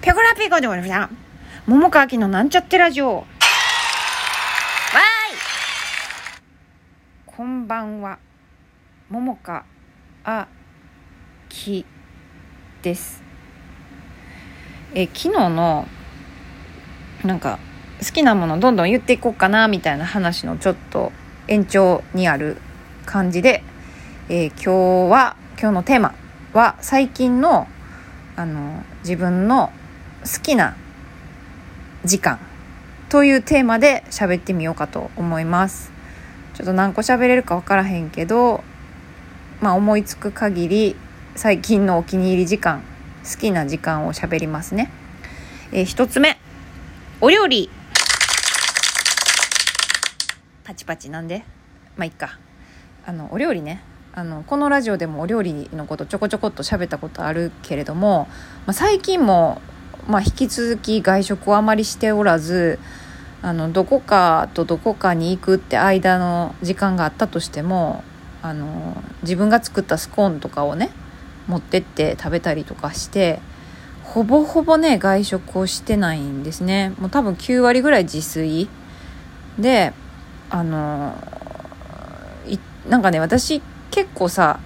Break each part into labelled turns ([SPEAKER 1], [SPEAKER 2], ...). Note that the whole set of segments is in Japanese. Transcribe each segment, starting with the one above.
[SPEAKER 1] ペコラピコでございます。桃川きのなんちゃってラジオ。わーいこんばんは。桃川あきです。え、昨日の、なんか、好きなものどんどん言っていこうかな、みたいな話のちょっと延長にある感じで、えー今日は、今日のテーマは最近のあの自分の好きな時間というテーマで喋ってみようかと思います。ちょっと何個喋れるか分からへんけどまあ思いつく限り最近のお気に入り時間好きな時間を喋りますね、えー一つ目。お料理。パチパチなんで。まあいっか。あのお料理ね。あのこのラジオでもお料理のことちょこちょこっと喋ったことあるけれども、まあ、最近も、まあ、引き続き外食をあまりしておらずあのどこかとどこかに行くって間の時間があったとしてもあの自分が作ったスコーンとかをね持ってって食べたりとかしてほぼほぼね外食をしてないんですね。もう多分9割ぐらい自炊であのいなんかね私結構さ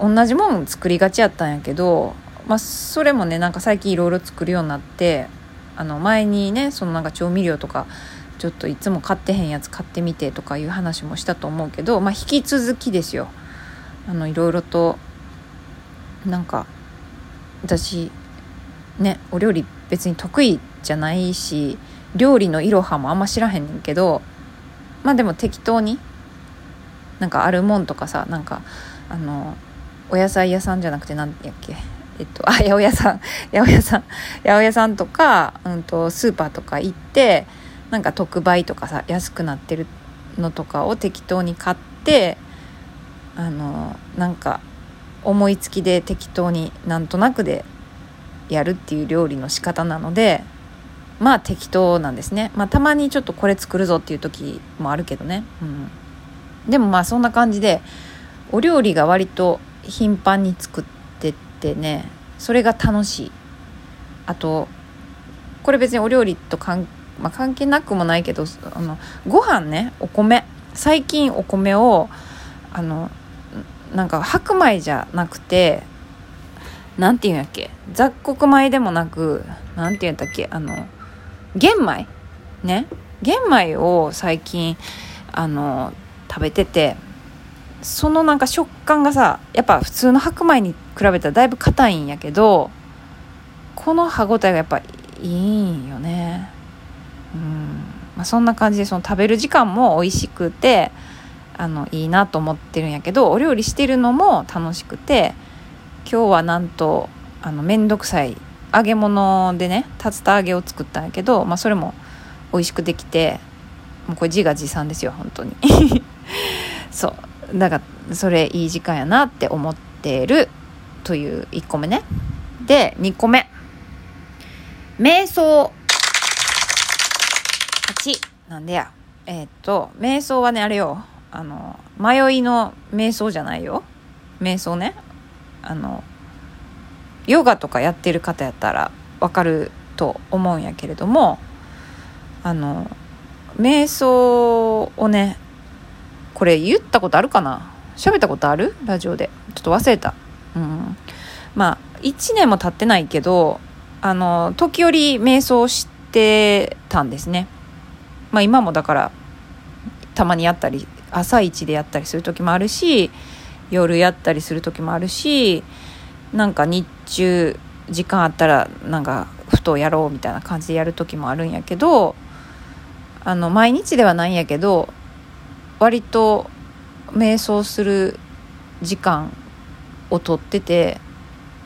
[SPEAKER 1] 同じもん作りがちやったんやけど、まあ、それもねなんか最近いろいろ作るようになってあの前にねそのなんか調味料とかちょっといつも買ってへんやつ買ってみてとかいう話もしたと思うけど、まあ、引き続きですよ。あのいろいろとなんか私ねお料理別に得意じゃないし料理のいろはもあんま知らへんねんけどまあでも適当になんかあるもんとかさなんかあのお野菜屋さんじゃなくて何やっけ？えっとあ八百屋さん。八百屋さん。八百屋さんとか、うん、とスーパーとか行ってなんか特売とかさ安くなってるのとかを適当に買ってあのなんか思いつきで適当になんとなくでやるっていう料理の仕方なのでまあ適当なんですね。まあたまにちょっとこれ作るぞっていう時もあるけどね。うん。でもまあそんな感じでお料理が割と頻繁に作っててねそれが楽しい。あとこれ別にお料理と関,、まあ、関係なくもないけどあのご飯ねお米。最近お米をあのなんか白米じゃなくてなんていうんやっけ？雑穀米でもなくなんていうんだっけ？あの玄米ね。玄米を最近あの食べててそのなんか食感がさやっぱ普通の白米に比べたらだいぶ硬いんやけどこの歯ごたえがやっぱいいんよね。うん、まあ、そんな感じでその食べる時間も美味しくてあのいいなと思ってるんやけどお料理してるのも楽しくて今日はなんとあのめんどくさい揚げ物でね竜田揚げを作ったんやけど、まあ、それも美味しくできてもうこれ自画自賛ですよ本当に。そう。だからそれいい時間やなって思ってるという1個目ね。で2個目。瞑想。8なんでや。えーっと瞑想はねあれよ。あの迷いの瞑想じゃないよ。瞑想ね。あのヨガとかやってる方やったらわかると思うんやけれどもあの瞑想をねこれ言ったことあるかな？喋ったことある？ラジオで。ちょっと忘れた。うん。まあ1年も経ってないけどあの時折瞑想してたんですね。まあ今もだからたまにやったり朝一でやったりする時もあるし夜やったりする時もあるしなんか日中時間あったらなんかふとやろうみたいな感じでやる時もあるんやけどあの毎日ではないんやけど割と瞑想する時間をとってて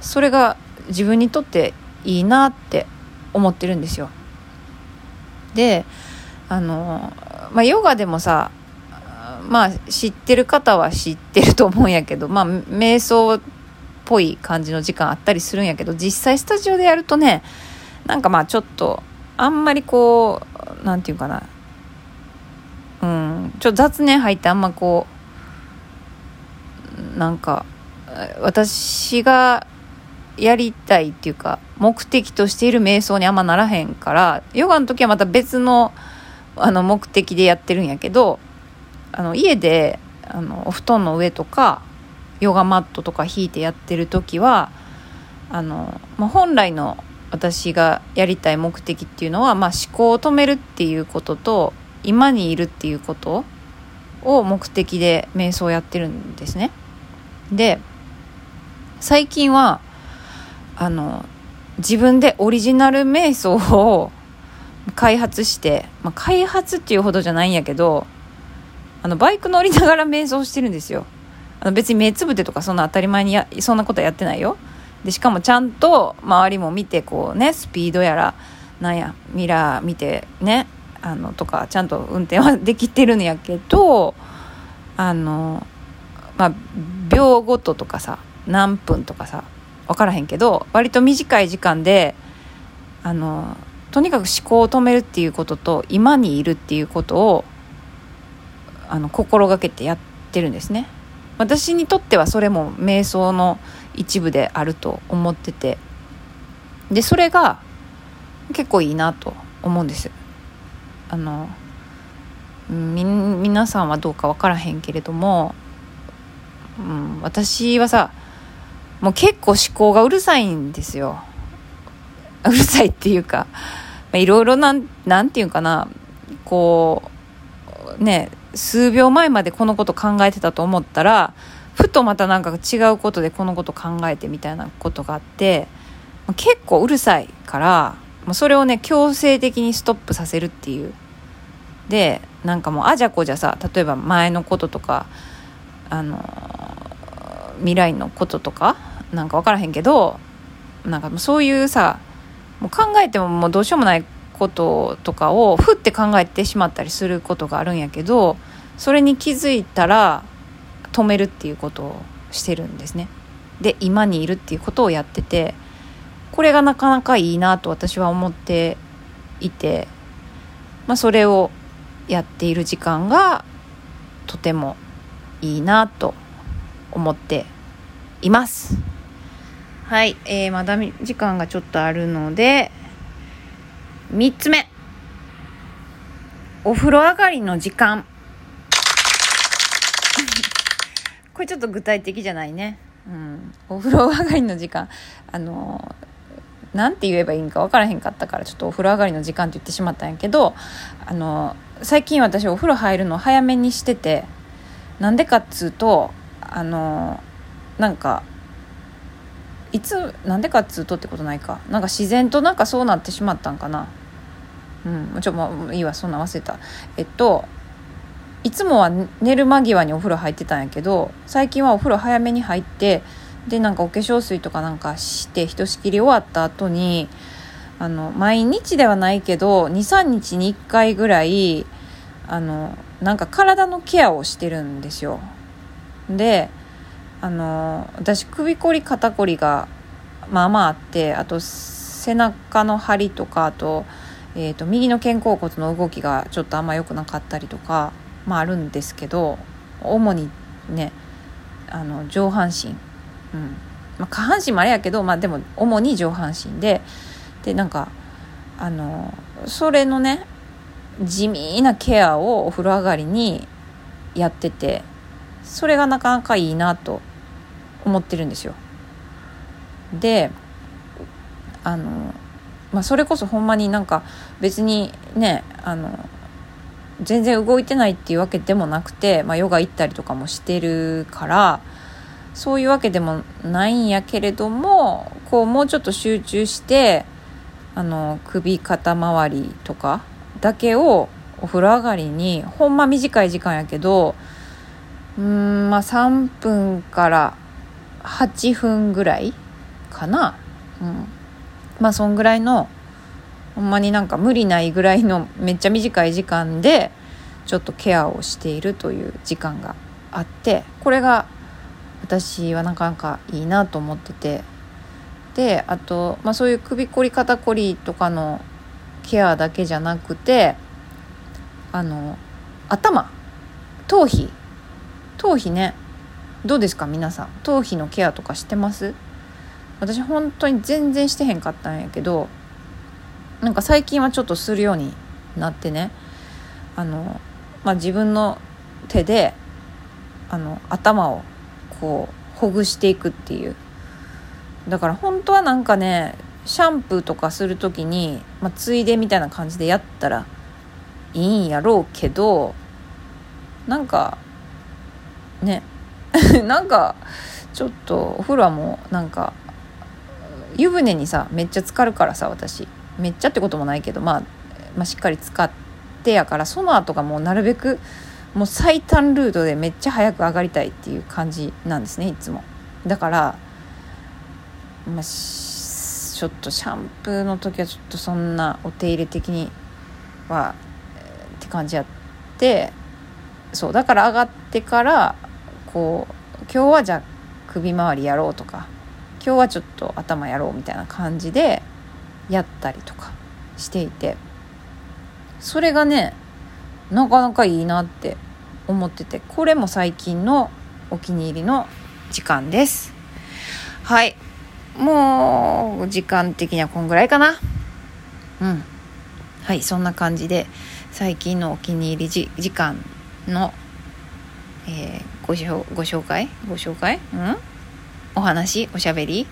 [SPEAKER 1] それが自分にとっていいなって思ってるんですよ。であの、まあ、ヨガでもさまあ知ってる方は知ってると思うんやけどまあ瞑想っぽい感じの時間あったりするんやけど実際スタジオでやるとねなんかまあちょっとあんまりこうなんていうかなうんちょっと雑念入ってあんまこうなんか私がやりたいっていうか目的としている瞑想にあんまならへんからヨガの時はまた別のあの目的でやってるんやけどあの家であのお布団の上とかヨガマットとか引いてやってる時はあの、まあ、本来の私がやりたい目的っていうのは、まあ、思考を止めるっていうことと今にいるっていうことを目的で瞑想をやってるんですね。で最近はあの自分でオリジナル瞑想を開発して、まあ、開発っていうほどじゃないんやけどあのバイク乗りながら瞑想してるんですよ。あの別に目つぶってとかそんな当たり前にやそんなことはやってないよ。でしかもちゃんと周りも見てこうねスピードやらなんやミラー見てねあのとかちゃんと運転はできてるんやけどあのまあ秒ごととかさ何分とかさ分からへんけど割と短い時間であのとにかく思考を止めるっていうことと今にいるっていうことをあの心がけてやってるんですね。私にとってはそれも瞑想の一部であると思ってて。でそれが結構いいなと思うんです。あのみ皆さんはどうか分からへんけれども、うん、私はさもう結構思考がうるさいんですよ。うるさいっていうかいろいろなんなんていうかな。こうね数秒前までこのこと考えてたと思ったらふとまたなんか違うことでこのこと考えてみたいなことがあって結構うるさいからもうそれをね強制的にストップさせるっていう。でなんかもうあじゃこじゃさ例えば前のこととかあの未来のこととかなんか分からへんけどなんかそういうさもう考えてももうどうしようもないこととかをふって考えてしまったりすることがあるんやけどそれに気づいたら止めるっていうことをしてるんですね。で今にいるっていうことをやっててこれがなかなかいいなと私は思っていて、まあ、それをやっている時間がとてもいいなと思っています。はい、えー、まだ時間がちょっとあるので、3つ目。お風呂上がりの時間。これちょっと具体的じゃないね。うん。お風呂上がりの時間。あのなんて言えばいいんか分からへんかったからちょっとお風呂上がりの時間って言ってしまったんやけどあの最近私お風呂入るの早めにしててなんでかっつうとあのなんかいつなんでかっつうとってことないか。なんか自然となんかそうなってしまったんかな。うんちょもういいわそんな忘れた。えっといつもは寝る間際にお風呂入ってたんやけど最近はお風呂早めに入ってでなんかお化粧水とかなんかしてひとしきり終わった後にあの毎日ではないけど23日に1回ぐらいあのなんか体のケアをしてるんですよ。であの私首こり肩こりがまあまああってあと背中の張りとかあと,、えーと、右の肩甲骨の動きがちょっとあんま良くなかったりとか、まあ、あるんですけど主にねあの上半身、うん。まあ、下半身もあれやけど、まあ、でも主に上半身ででなんかあのそれのね地味なケアをお風呂上がりにやっててそれがなかなかいいなと思ってるんですよ。であの、まあ、それこそほんまになんか別にねあの全然動いてないっていうわけでもなくて、まあ、ヨガ行ったりとかもしてるからそういうわけでもないんやけれどもこうもうちょっと集中してあの首肩周りとかだけをお風呂上がりにほんま短い時間やけどうんまあ3分から8分ぐらいかな。うん。まあそんぐらいのほんまになんか無理ないぐらいのめっちゃ短い時間でちょっとケアをしているという時間があってこれが私はなかなかいいなと思ってて。であと、まあ、そういう首こり肩こりとかのケアだけじゃなくてあの頭頭皮頭皮ねどうですか皆さん？頭皮のケアとかしてます？私本当に全然してへんかったんやけどなんか最近はちょっとするようになってね。あの、まあ、自分の手であの頭をこうほぐしていくっていう。だから本当はなんかねシャンプーとかする時に、まあ、ついでみたいな感じでやったらいいんやろうけどなんかね。なんかちょっとお風呂はもうなんか湯船にさめっちゃ浸かるからさ私。めっちゃってこともないけど、まあ、まあしっかり使ってやからその後がもうなるべくもう最短ルートでめっちゃ早く上がりたいっていう感じなんですねいつも。だから、まあ、ちょっとシャンプーの時はちょっとそんなお手入れ的にはって感じやってそうだから上がってからこう今日はじゃあ首周りやろうとか今日はちょっと頭やろうみたいな感じでやったりとかしていてそれがねなかなかいいなって思っててこれも最近のお気に入りの時間です。はい。もう時間的にはこんぐらいかな。うん。はいそんな感じで最近のお気に入りじ時間の、えー、ごご紹介？ご紹介？うん？お話おしゃべり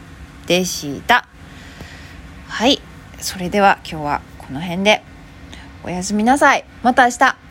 [SPEAKER 1] でした。はい。それでは今日はこの辺で。おやすみなさい。また明日。